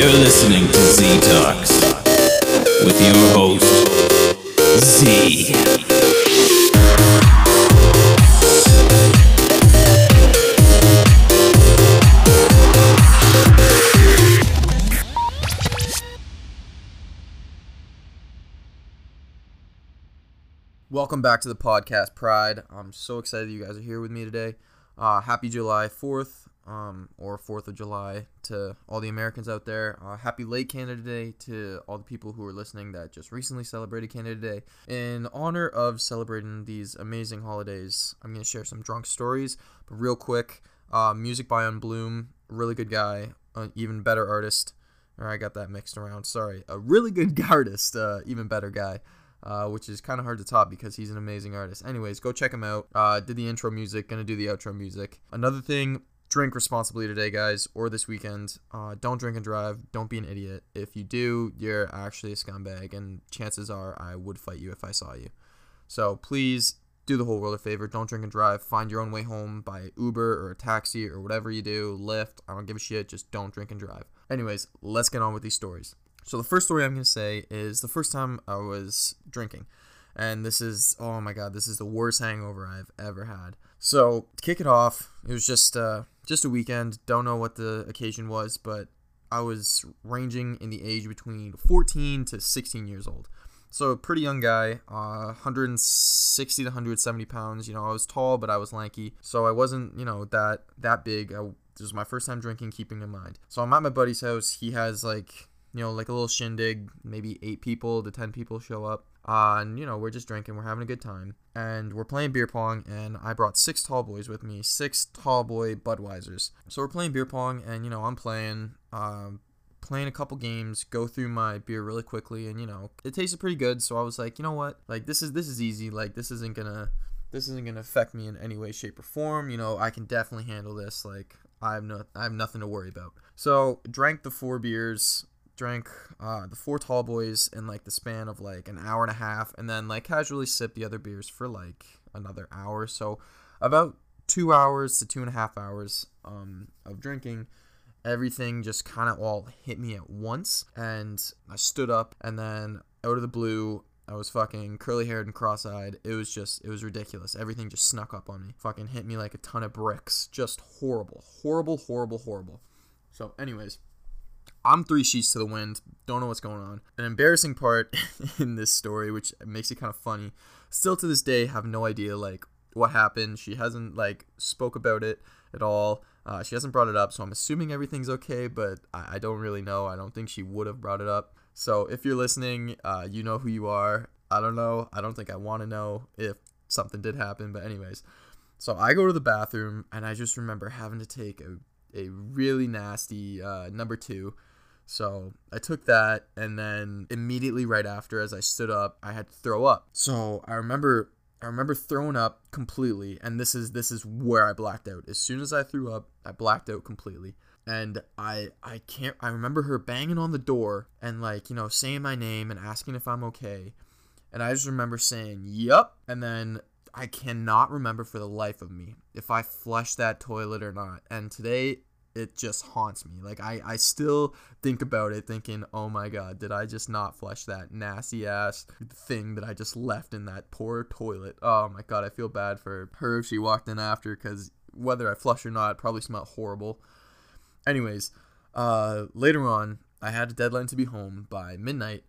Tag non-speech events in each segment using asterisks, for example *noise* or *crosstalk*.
You're listening to Z Talks with your host, Z. Welcome back to the podcast, Pride. I'm so excited you guys are here with me today. Uh, happy July 4th, um, or 4th of July to all the Americans out there. Uh, happy late Canada Day to all the people who are listening that just recently celebrated Canada Day. In honor of celebrating these amazing holidays, I'm going to share some drunk stories. But real quick, uh, music by Unbloom, really good guy, an even better artist. Or I got that mixed around. Sorry, a really good *laughs* artist, uh, even better guy uh, which is kind of hard to top because he's an amazing artist. Anyways, go check him out. Uh, did the intro music, gonna do the outro music. Another thing, drink responsibly today, guys, or this weekend. Uh, don't drink and drive. Don't be an idiot. If you do, you're actually a scumbag, and chances are I would fight you if I saw you. So please do the whole world a favor. Don't drink and drive. Find your own way home by Uber or a taxi or whatever you do. Lyft. I don't give a shit. Just don't drink and drive. Anyways, let's get on with these stories. So the first story I'm going to say is the first time I was drinking. And this is oh my god, this is the worst hangover I've ever had. So, to kick it off, it was just uh just a weekend. Don't know what the occasion was, but I was ranging in the age between 14 to 16 years old. So, a pretty young guy, uh, 160 to 170 pounds. You know, I was tall, but I was lanky. So, I wasn't, you know, that that big. I, this was my first time drinking, keeping in mind. So, I'm at my buddy's house. He has like you know, like a little shindig, maybe eight people to ten people show up. Uh, and you know, we're just drinking, we're having a good time, and we're playing beer pong. And I brought six tall boys with me, six tall boy Budweisers. So we're playing beer pong, and you know, I'm playing, uh, playing a couple games, go through my beer really quickly, and you know, it tasted pretty good. So I was like, you know what, like this is this is easy. Like this isn't gonna this isn't gonna affect me in any way, shape, or form. You know, I can definitely handle this. Like I have no I have nothing to worry about. So drank the four beers drank uh, the four tall boys in like the span of like an hour and a half, and then like casually sipped the other beers for like another hour. So about two hours to two and a half hours um, of drinking. Everything just kind of all hit me at once, and I stood up, and then out of the blue, I was fucking curly haired and cross eyed. It was just, it was ridiculous. Everything just snuck up on me. Fucking hit me like a ton of bricks. Just horrible. Horrible, horrible, horrible. So, anyways, I'm three sheets to the wind. Don't know what's going on. An embarrassing part *laughs* in this story, which makes it kind of funny. Still to this day, have no idea like what happened. She hasn't like spoke about it at all. Uh, she hasn't brought it up, so I'm assuming everything's okay. But I, I don't really know. I don't think she would have brought it up. So if you're listening, uh, you know who you are. I don't know. I don't think I want to know if something did happen. But anyways, so I go to the bathroom and I just remember having to take a a really nasty uh, number two so I took that, and then immediately right after, as I stood up, I had to throw up. So I remember, I remember throwing up completely, and this is this is where I blacked out. As soon as I threw up, I blacked out completely, and I I can't. I remember her banging on the door and like you know saying my name and asking if I'm okay, and I just remember saying yep and then I cannot remember for the life of me if I flushed that toilet or not. And today it just haunts me. Like I, I still think about it thinking, oh my god, did I just not flush that nasty ass thing that I just left in that poor toilet? Oh my god, I feel bad for her if she walked in after because whether I flush or not, probably smelled horrible. Anyways, uh, later on, I had a deadline to be home by midnight.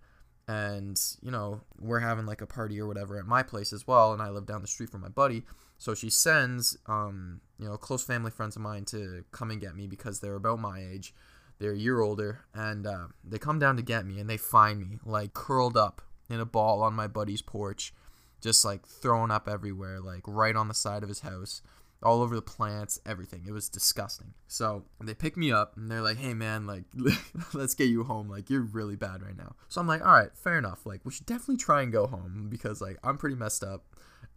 And, you know, we're having like a party or whatever at my place as well. And I live down the street from my buddy. So she sends, um, you know, close family friends of mine to come and get me because they're about my age. They're a year older, and uh, they come down to get me, and they find me like curled up in a ball on my buddy's porch, just like thrown up everywhere, like right on the side of his house, all over the plants, everything. It was disgusting. So they pick me up, and they're like, "Hey man, like, *laughs* let's get you home. Like, you're really bad right now." So I'm like, "All right, fair enough. Like, we should definitely try and go home because like I'm pretty messed up."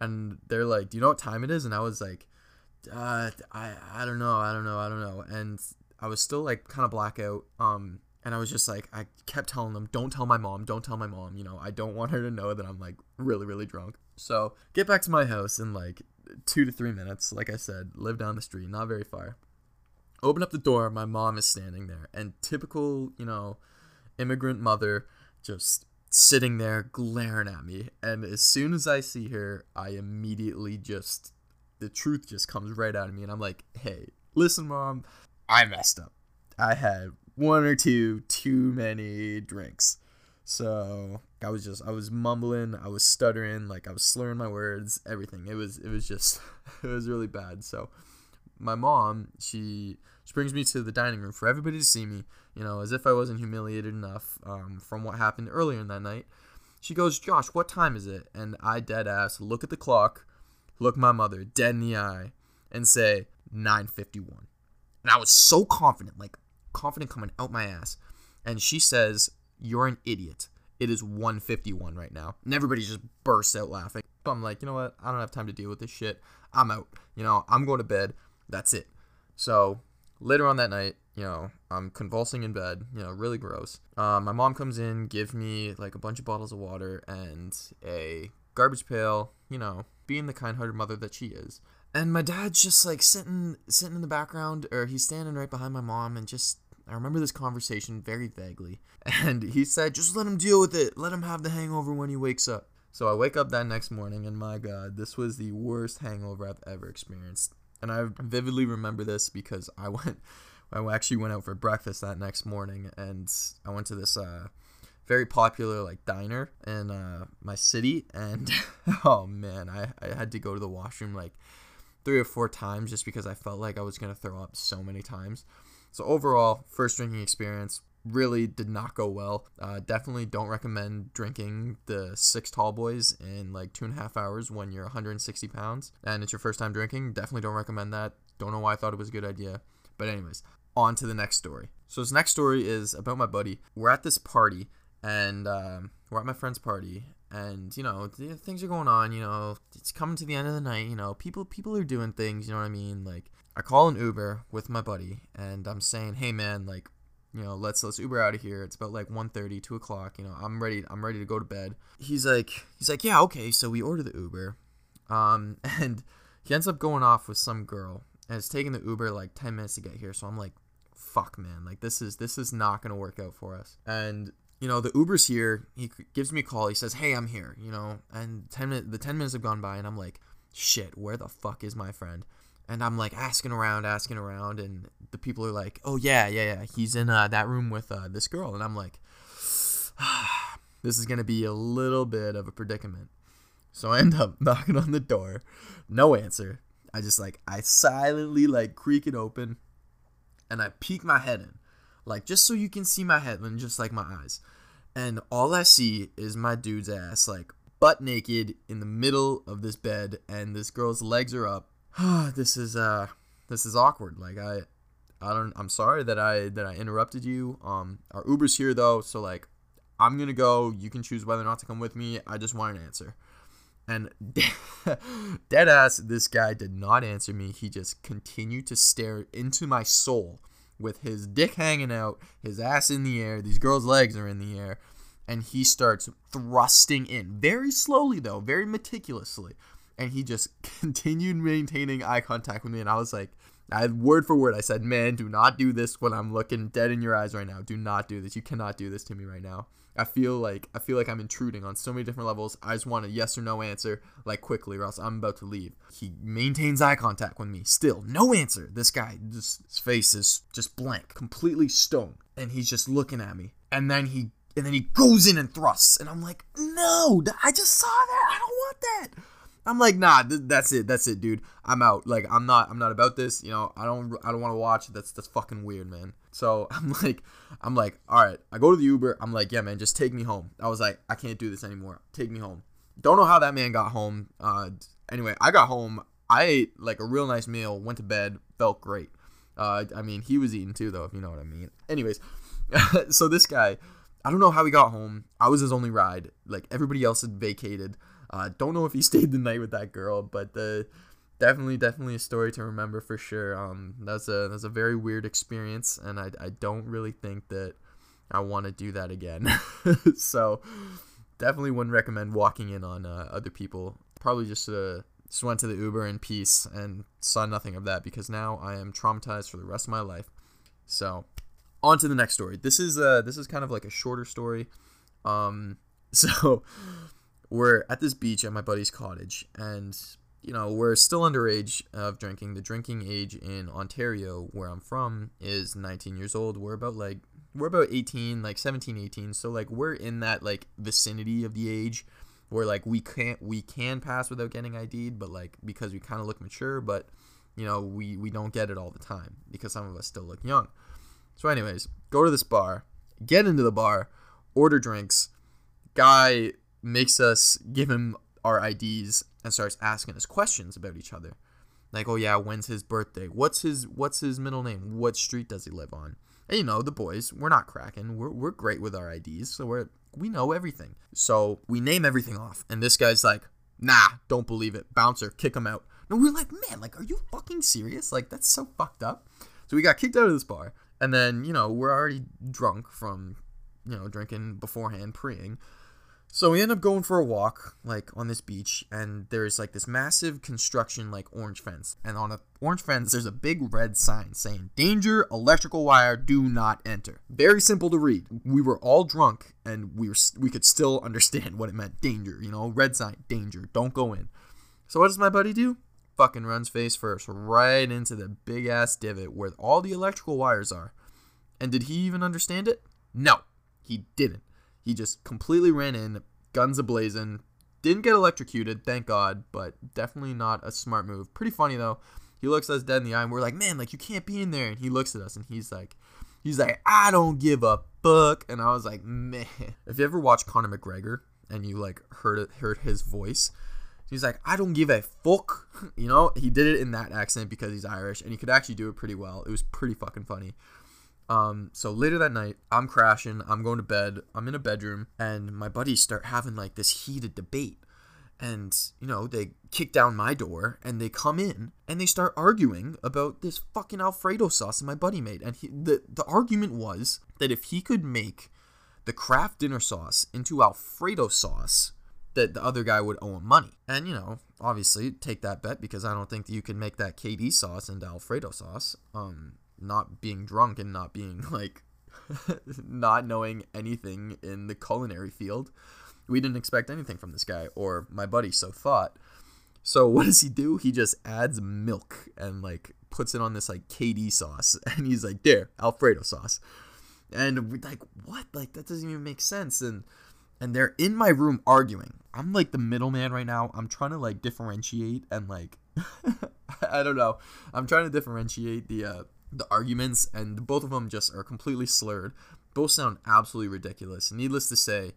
and they're like, "Do you know what time it is?" And I was like, uh, "I I don't know, I don't know, I don't know." And I was still like kind of blackout. Um, and I was just like, I kept telling them, "Don't tell my mom, don't tell my mom." You know, I don't want her to know that I'm like really really drunk. So get back to my house in like two to three minutes. Like I said, live down the street, not very far. Open up the door. My mom is standing there, and typical, you know, immigrant mother just sitting there glaring at me. And as soon as I see her, I immediately just the truth just comes right out of me, and I'm like, "Hey, listen, mom, I messed up. I had one or two too many drinks." So I was just I was mumbling, I was stuttering, like I was slurring my words, everything. It was it was just *laughs* it was really bad. So my mom, she she brings me to the dining room for everybody to see me, you know, as if I wasn't humiliated enough um, from what happened earlier in that night. She goes, Josh, what time is it? And I dead ass look at the clock, look my mother dead in the eye, and say 9:51. And I was so confident, like confident coming out my ass. And she says, "You're an idiot." It is 151 right now. And everybody just bursts out laughing. I'm like, you know what? I don't have time to deal with this shit. I'm out. You know, I'm going to bed. That's it. So later on that night, you know, I'm convulsing in bed, you know, really gross. Uh, my mom comes in, gives me like a bunch of bottles of water and a garbage pail, you know, being the kind-hearted mother that she is. And my dad's just like sitting sitting in the background or he's standing right behind my mom and just I remember this conversation very vaguely. *laughs* And he said, just let him deal with it. Let him have the hangover when he wakes up. So I wake up that next morning, and my God, this was the worst hangover I've ever experienced. And I vividly remember this because I *laughs* went, I actually went out for breakfast that next morning, and I went to this uh, very popular like diner in uh, my city, and *laughs* oh man, I, I had to go to the washroom like three or four times just because I felt like I was gonna throw up so many times. So overall, first drinking experience really did not go well. Uh, definitely don't recommend drinking the six tall boys in like two and a half hours when you're 160 pounds and it's your first time drinking. Definitely don't recommend that. Don't know why I thought it was a good idea. But anyways, on to the next story. So this next story is about my buddy. We're at this party and um, we're at my friend's party and you know things are going on you know it's coming to the end of the night you know people people are doing things you know what i mean like I call an Uber with my buddy, and I'm saying, "Hey man, like, you know, let's let's Uber out of here. It's about like 1.30, 2 o'clock. You know, I'm ready. I'm ready to go to bed." He's like, he's like, "Yeah, okay." So we order the Uber, um, *laughs* and he ends up going off with some girl, and it's taking the Uber like 10 minutes to get here. So I'm like, "Fuck, man! Like this is this is not gonna work out for us." And you know, the Uber's here. He gives me a call. He says, "Hey, I'm here." You know, and 10 minutes, the 10 minutes have gone by, and I'm like, "Shit, where the fuck is my friend?" and I'm like asking around, asking around, and the people are like, "Oh yeah, yeah, yeah, he's in uh, that room with uh, this girl," and I'm like, ah, *sighs* "This is gonna be a little bit of a predicament." So I end up *laughs* knocking on the door, no answer. I just like I silently like creak it open, and I peek my head in, like just so you can see my head and just like my eyes, and all I see is my dude's ass like butt naked in the middle of this bed, and this girl's legs are up *sighs* this is uh this is awkward. Like I I don't I'm sorry that I that I interrupted you. Um our Uber's here though, so like I'm to go. You can choose whether or not to come with me. I just want an answer. And *laughs* dead ass this guy did not answer me. He just continued to stare into my soul with his dick hanging out, his ass in the air, these girls' legs are in the air, and he starts thrusting in very slowly though, very meticulously. And he just *laughs* continued maintaining eye contact with me. And i was like i word for word i said man do not do this when i'm looking dead in your eyes right now. Do not do this. You cannot do this to me right now. I feel like i feel like i'm intruding on so many different levels. I just want a yes or no answer like quickly or else i'm about to leave. He maintains eye contact with me. Still no answer. This guy just his face is just blank completely stone and he's just looking at me. And then he and then he goes in and thrusts and i'm like no i just saw that i don't want that I'm like, nah, th- that's it, that's it, dude. I'm out. Like, I'm not, I'm not about this. You know, I don't, I don't want to watch. That's that's fucking weird, man. So *laughs* I'm like, I'm like, all right. I go to the Uber. I'm like, yeah, man, just take me home. I was like, I can't do this anymore. Take me home. Don't know how that man got home. Uh, anyway, I got home. I ate like a real nice meal. Went to bed. Felt great. Uh, I mean, he was eating too, though, if you know what I mean. Anyways, *laughs* so this guy, I don't know how he got home. I was his only ride. Like everybody else had vacated. Uh, don't know if he *laughs* stayed the night with that girl, but the definitely definitely a story to remember for sure. Um, that's a that's a very weird experience, and I I don't really think that I want to do that again. *laughs* so definitely wouldn't recommend walking in on uh, other people. Probably just uh, just went to the Uber in peace and saw nothing of that because now I am traumatized for the rest of my life. So, on to the next story. This is uh this is kind of like a shorter story. Um, *laughs* so we're at this beach at my buddy's cottage, and you know we're still underage of drinking. The drinking age in Ontario, where I'm from, is 19 years old. We're about like we're about 18, like 17, 18. So like we're in that like vicinity of the age where like we can't we can pass without getting ID'd, but like because we kind of look mature, but you know we we don't get it all the time because some of us still look young. So, anyways, go to this bar, get into the bar, order drinks. Guy makes us give him our IDs and starts asking us questions about each other. Like, oh yeah, when's his birthday? What's his what's his middle name? What street does he live on? And you know, the boys, we're not cracking. We're we're great with our IDs, so we're we know everything. So we name everything off, and this guy's like, nah, don't believe it. Bouncer, kick him out. And we're like, man, like, are you fucking serious? Like, that's so fucked up. So we got kicked out of this bar. And then, you know, we're already drunk from, you know, drinking beforehand, preing. So we end up going for a walk, like on this beach, and there's like this massive construction, like orange fence. And on a orange fence, there's a big red sign saying, Danger, electrical wire, do not enter. Very simple to read. We were all drunk, and we were we could still *laughs* understand what it meant. Danger, you know, red sign, danger, don't go in. So what does my buddy do? Fucking runs face first right into the big ass divot where all the electrical wires are. And did he even understand it? No, he didn't. He just completely ran in, guns ablazing. Didn't get electrocuted, thank God, but definitely not a smart move. Pretty funny though. He looks us dead in the eye, and we're like, "Man, like you can't be in there." And he looks at us, and he's like, "He's like, I don't give a fuck." And I was like, "Man, if you ever watched Conor McGregor and you like heard it, heard his voice." He's like, I don't give a fuck. *laughs* You know, he did it in that accent because he's Irish and he could actually do it pretty well. It was pretty fucking funny. Um, so later that night, I'm crashing, I'm going to bed, I'm in a bedroom, and my buddies start having like this heated debate. And, you know, they kick down my door and they come in and they start arguing about this fucking Alfredo sauce that my buddy made. And he, the, the argument was that if he could make the Kraft dinner sauce into Alfredo sauce, that the other guy would owe him money. And, you know, obviously take that bet because I don't think you can make that KD sauce into Alfredo sauce. Um, not being drunk and not being *laughs* like *laughs* not knowing anything in the culinary field. We didn't expect anything from this guy, or my buddy so thought. So *laughs* what does he do? He just adds milk and like puts it on this like KD sauce, and he's like, "There, Alfredo sauce." And we're like, "What? Like that doesn't even make sense." And and they're in my room arguing. I'm like the middleman right now. I'm trying to like differentiate and like *laughs* I don't know. I'm trying to differentiate the uh, the arguments, and both of them just are completely slurred. Both sound absolutely ridiculous. Needless to say,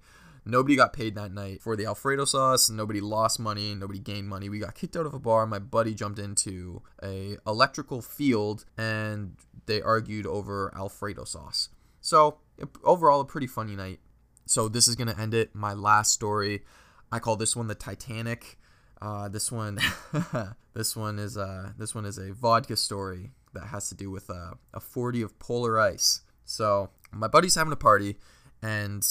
nobody got paid that night for the Alfredo sauce. Nobody lost money. Nobody gained money. We got kicked out of a bar. My buddy jumped into a electrical field, and they argued over Alfredo sauce. So overall, a pretty funny night. So this is gonna end it. My last story. I call this one the Titanic. Uh, this one, *laughs* this one is uh, this one is a vodka story that has to do with uh, a 40 of polar ice. So my buddy's having a party, and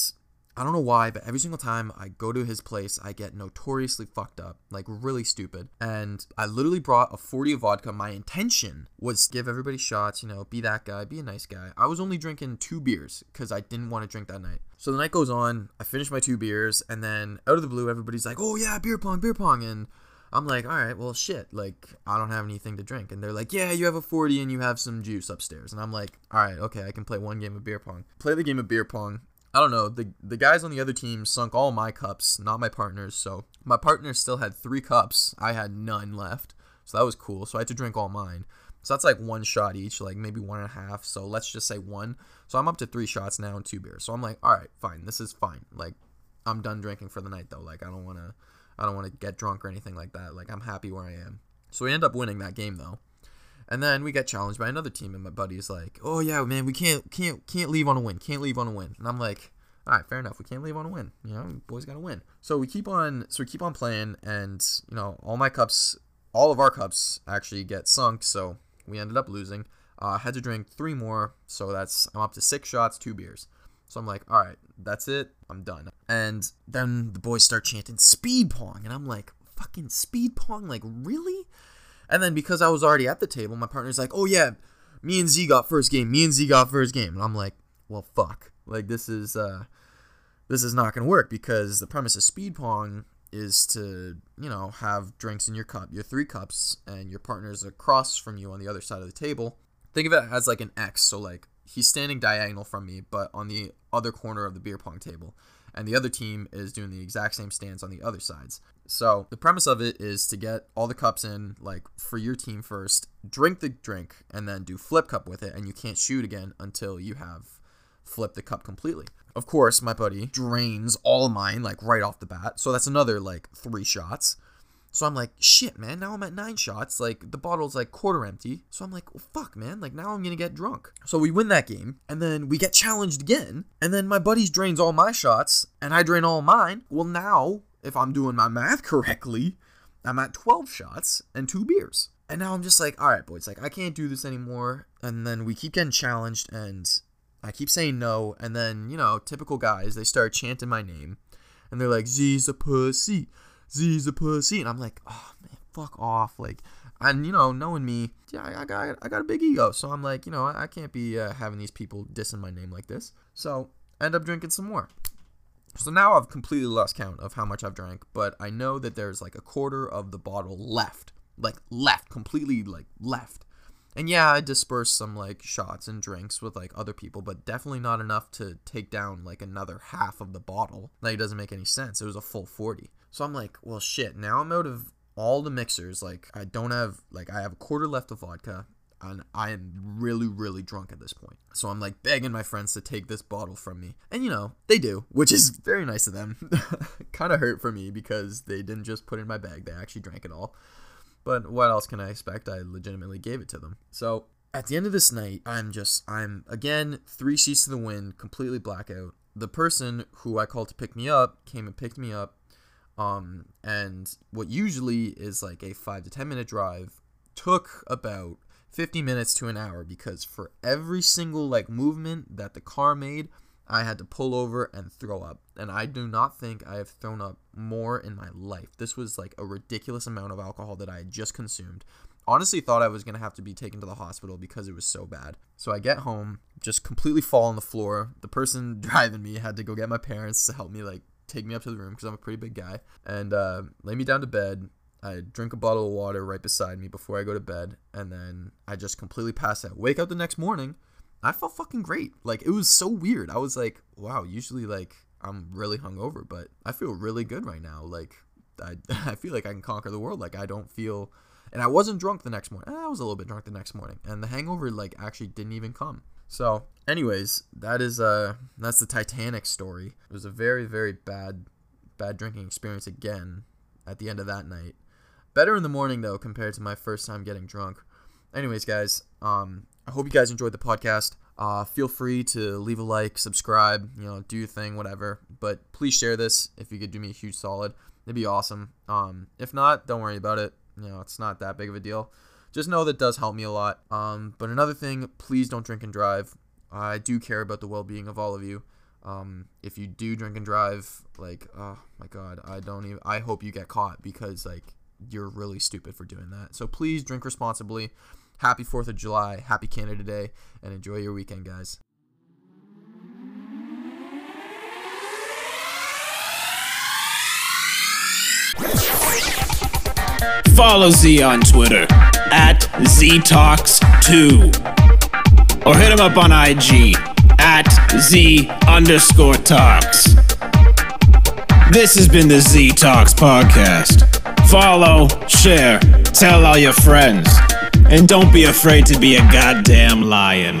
I don't know why, but every single time I go to his place, I get notoriously fucked up, like really stupid. And I literally brought a 40 of vodka. My intention was give everybody shots, you know, be that guy, be a nice guy. I was only drinking two beers because I didn't want to drink that night. So the night goes on, I finish my two beers, and then out of the blue, everybody's like, oh yeah, beer pong, beer pong. And I'm like, all right, well, shit. Like, I don't have anything to drink. And they're like, yeah, you have a 40 and you have some juice upstairs. And I'm like, all right, okay, I can play one game of beer pong. Play the game of beer pong. I don't know. The, the guys on the other team sunk all my cups, not my partner's. So my partner still had three cups. I had none left. So that was cool. So I had to drink all mine. So that's like one shot each, like maybe one and a half. So let's just say one. So I'm up to three shots now and two beers. So I'm like, all right, fine. This is fine. Like, I'm done drinking for the night though. Like, I don't want to I don't want to get drunk or anything like that. Like I'm happy where I am. So we end up winning that game though. And then we get challenged by another team and my buddy's like, "Oh yeah, man, we can't can't can't leave on a win. Can't leave on a win." And I'm like, "All right, fair enough. We can't leave on a win. You know, boys got to win." So we keep on so we keep on playing and, you know, all my cups, all of our cups actually get sunk, so we ended up losing. Uh, had to drink three more, so that's I'm up to six shots, two beers. So I'm like, all right, that's it. I'm done. And then the boys start chanting speed pong, and I'm like, fucking speed pong, like really? And then because I was already at the table, my partner's like, oh yeah, me and Z got first game. Me and Z got first game, and I'm like, well, fuck. Like this is uh, this is not gonna work because the premise of speed pong is to you know have drinks in your cup, your three cups, and your partner's across from you on the other side of the table. Think of it as like an X. So like he's standing diagonal from me, but on the other corner of the beer pong table. And the other team is doing the exact same stance on the other sides. So the premise of it is to get all the cups in, like for your team first, drink the drink, and then do flip cup with it, and you can't shoot again until you have flipped the cup completely. Of course, my buddy drains all mine like right off the bat. So that's another like three shots. So I'm like, shit, man. Now I'm at nine shots. Like the bottle's like quarter empty. So I'm like, well, fuck, man. Like now I'm gonna get drunk. So we win that game, and then we get challenged again, and then my buddies drains all my shots, and I drain all mine. Well, now if I'm doing my math *laughs* correctly, I'm at 12 shots and two beers. And now I'm just like, all right, boys, like I can't do this anymore. And then we keep getting challenged, and I keep saying no. And then you know, typical guys, they start chanting my name, and they're like, Z's a pussy. Z's a pussy, and I'm like, oh man, fuck off, like, and you know, knowing me, yeah, I, got I got a big ego, so I'm like, you know, I, I can't be uh, having these people dissing my name like this. So end up drinking some more. So now I've completely lost count of how much I've drank, but I know that there's like a quarter of the bottle left, like left, completely like left. And yeah, I dispersed some like shots and drinks with like other people, but definitely not enough to take down like another half of the bottle. Like it doesn't make any sense. It was a full 40. So I'm like, well, shit. Now I'm out of all the mixers. Like, I don't have, like, I have a quarter left of vodka, and I am really, really drunk at this point. So I'm like begging my friends to take this bottle from me. And you know, they do, which is very nice of them. *laughs* kind of hurt for me because they didn't just put it in my bag, they actually drank it all. But what else can I expect? I legitimately gave it to them. So at the end of this night, I'm just, I'm again, three sheets to the wind, completely blackout. The person who I called to pick me up came and picked me up um, and what usually is like a five to 10 minute drive took about 50 minutes to an hour because for every single like movement that the car made, I had to pull over and throw up. And I do not think I have thrown up more in my life. This was like a ridiculous amount of alcohol that I had just consumed. Honestly, thought I was gonna have to be taken to the hospital because it was so bad. So I get home, just completely fall on the floor. The person *laughs* driving me had to go get my parents to help me like take me up to the room because I'm a pretty big guy and uh, lay me down to bed. I drink a bottle of water right beside me before I go to bed, and then I just completely pass out. Wake up the next morning, I felt fucking great. Like it was so weird. I was like, wow. Usually, like I'm really hungover, but I feel really good right now. Like I, *laughs* I feel like I can conquer the world. Like I don't feel, and I wasn't drunk the next morning. I was a little bit drunk the next morning, and the hangover like actually didn't even come. So, anyways, that is uh that's the Titanic story. It was a very very bad bad drinking experience again at the end of that night. Better in the morning though compared to my first time getting drunk. Anyways, guys, um I hope you guys enjoyed the podcast. Uh, feel free to leave a like, subscribe, you know, do your thing, whatever. But please share this if you could do me a huge solid. It'd be awesome. Um, if not, don't worry about it. You know, it's not that big of a deal just know that does help me a lot. Um, but another thing, please don't drink and drive. I do care about the well-being of all of you. Um, if you do drink and drive, like, oh my god, I don't even. I hope you get caught because like you're really stupid for doing that. So please drink responsibly. Happy Fourth of July, Happy Canada Day, and enjoy your weekend, guys. Follow Z on Twitter at ZTalks2. Or hit him up on IG at Z underscore talks. This has been the Z Talks podcast. Follow, share, tell all your friends. And don't be afraid to be a goddamn lion.